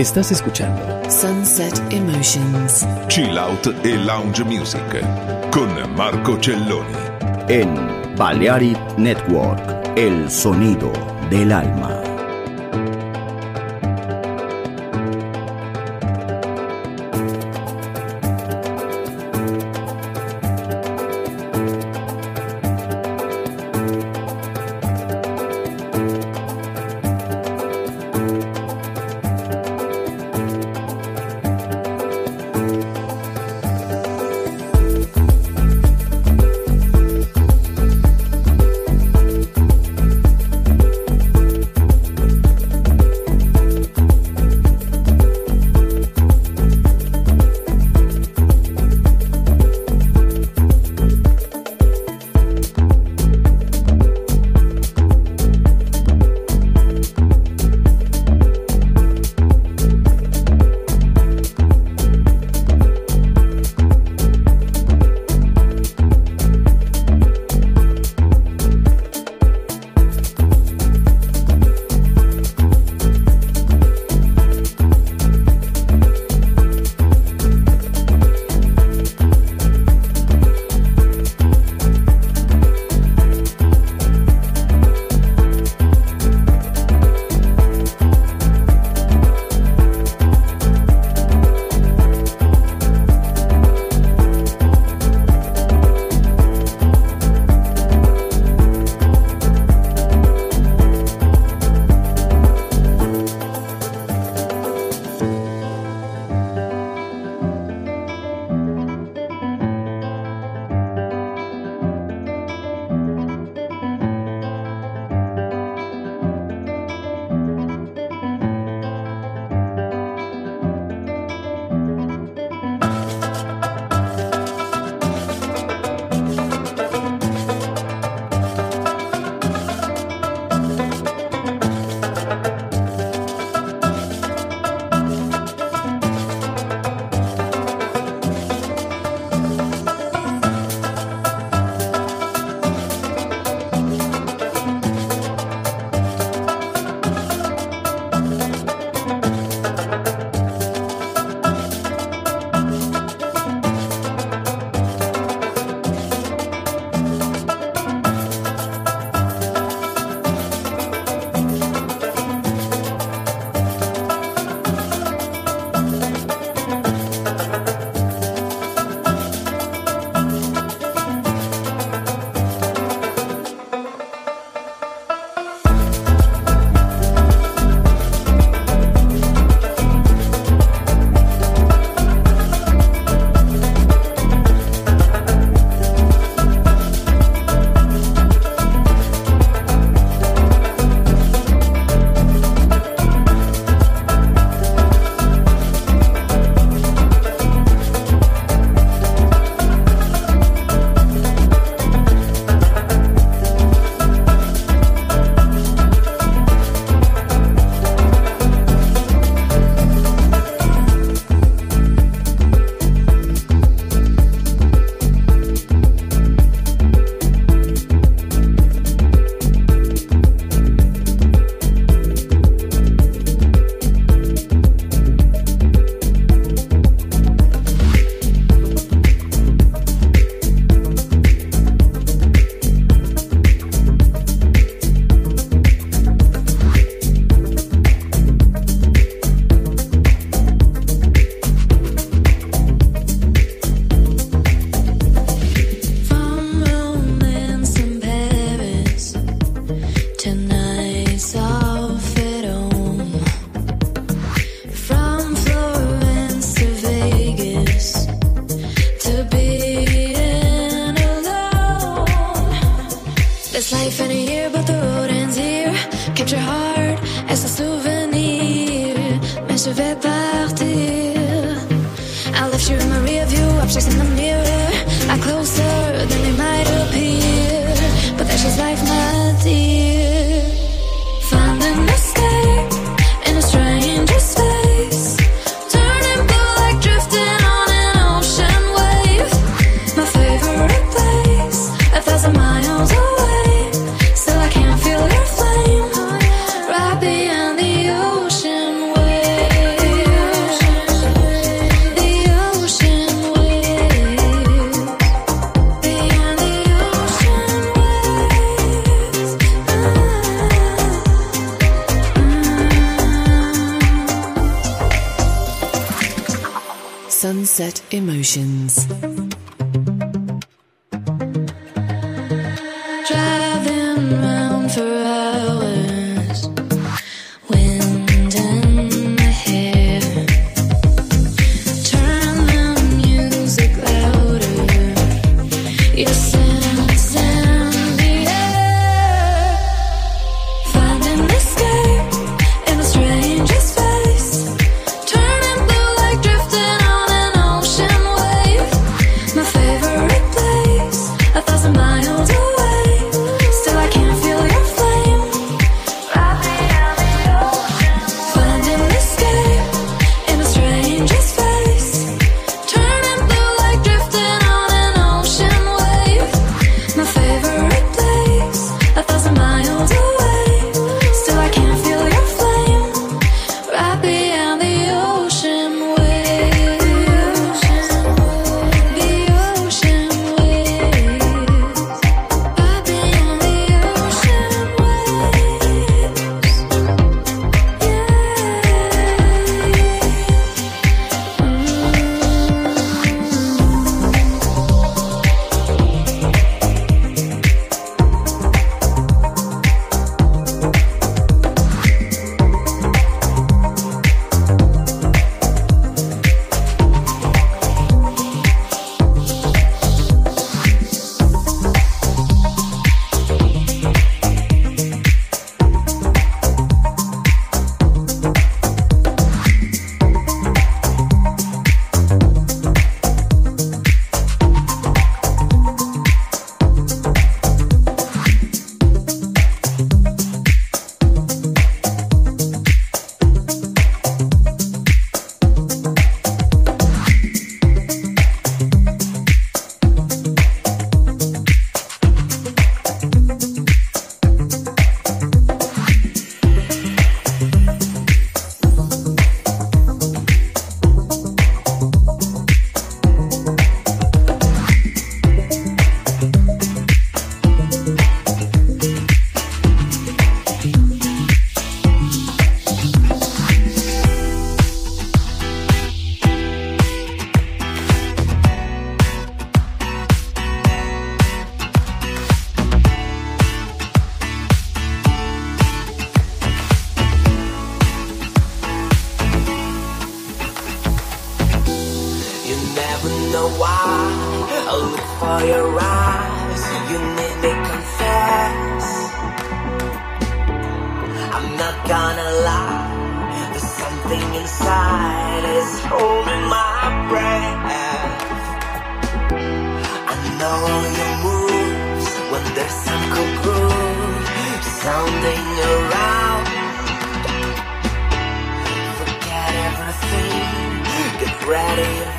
Estás escuchando Sunset Emotions. Chill Out e Lounge Music con Marco Celloni. En Balearic Network, el sonido del alma.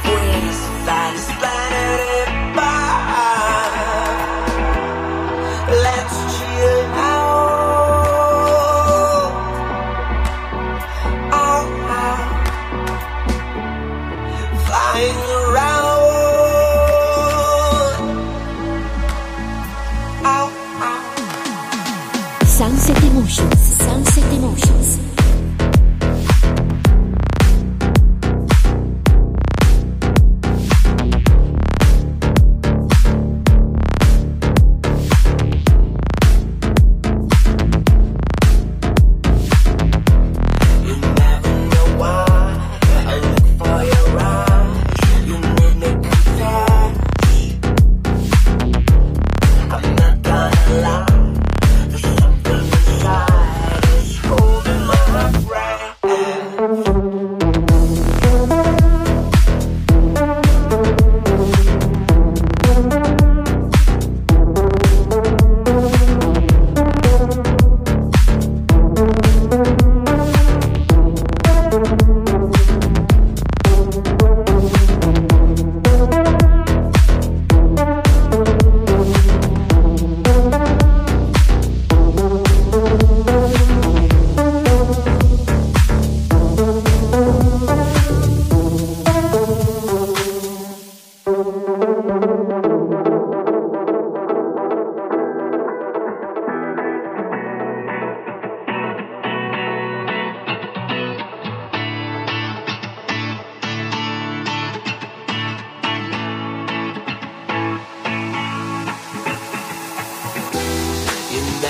Poeira, isso.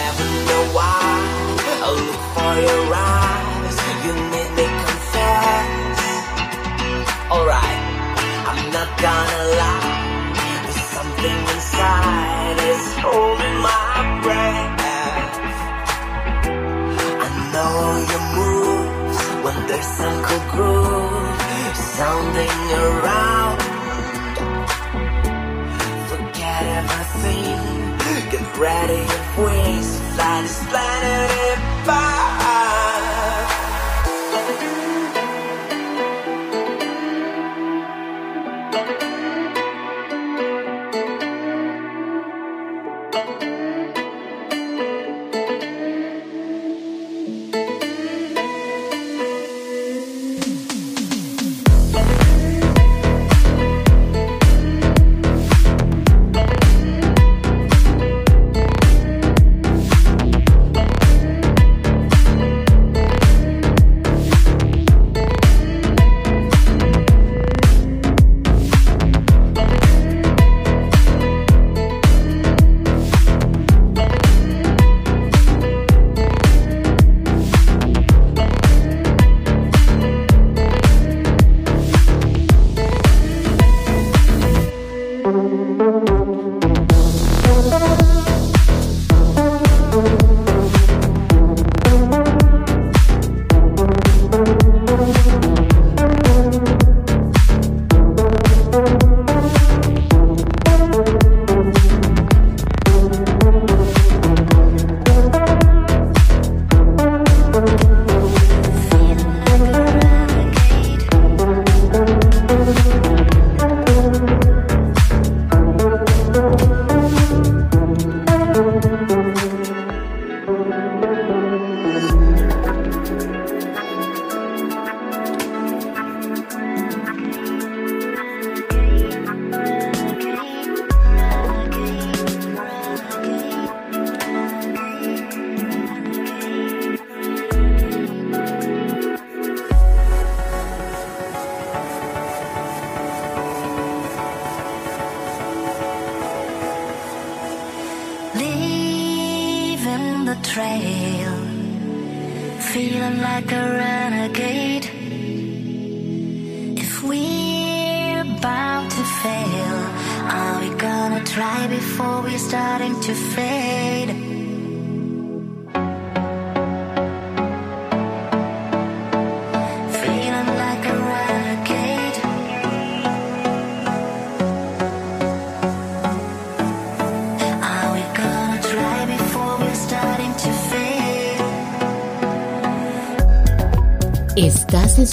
never know why. I look for your eyes. You made me confess. Alright, I'm not gonna lie. There's something inside. Is holding my breath. I know your moves When there's some cool groove. Sounding around. Forget everything ready, wings fly this planet by.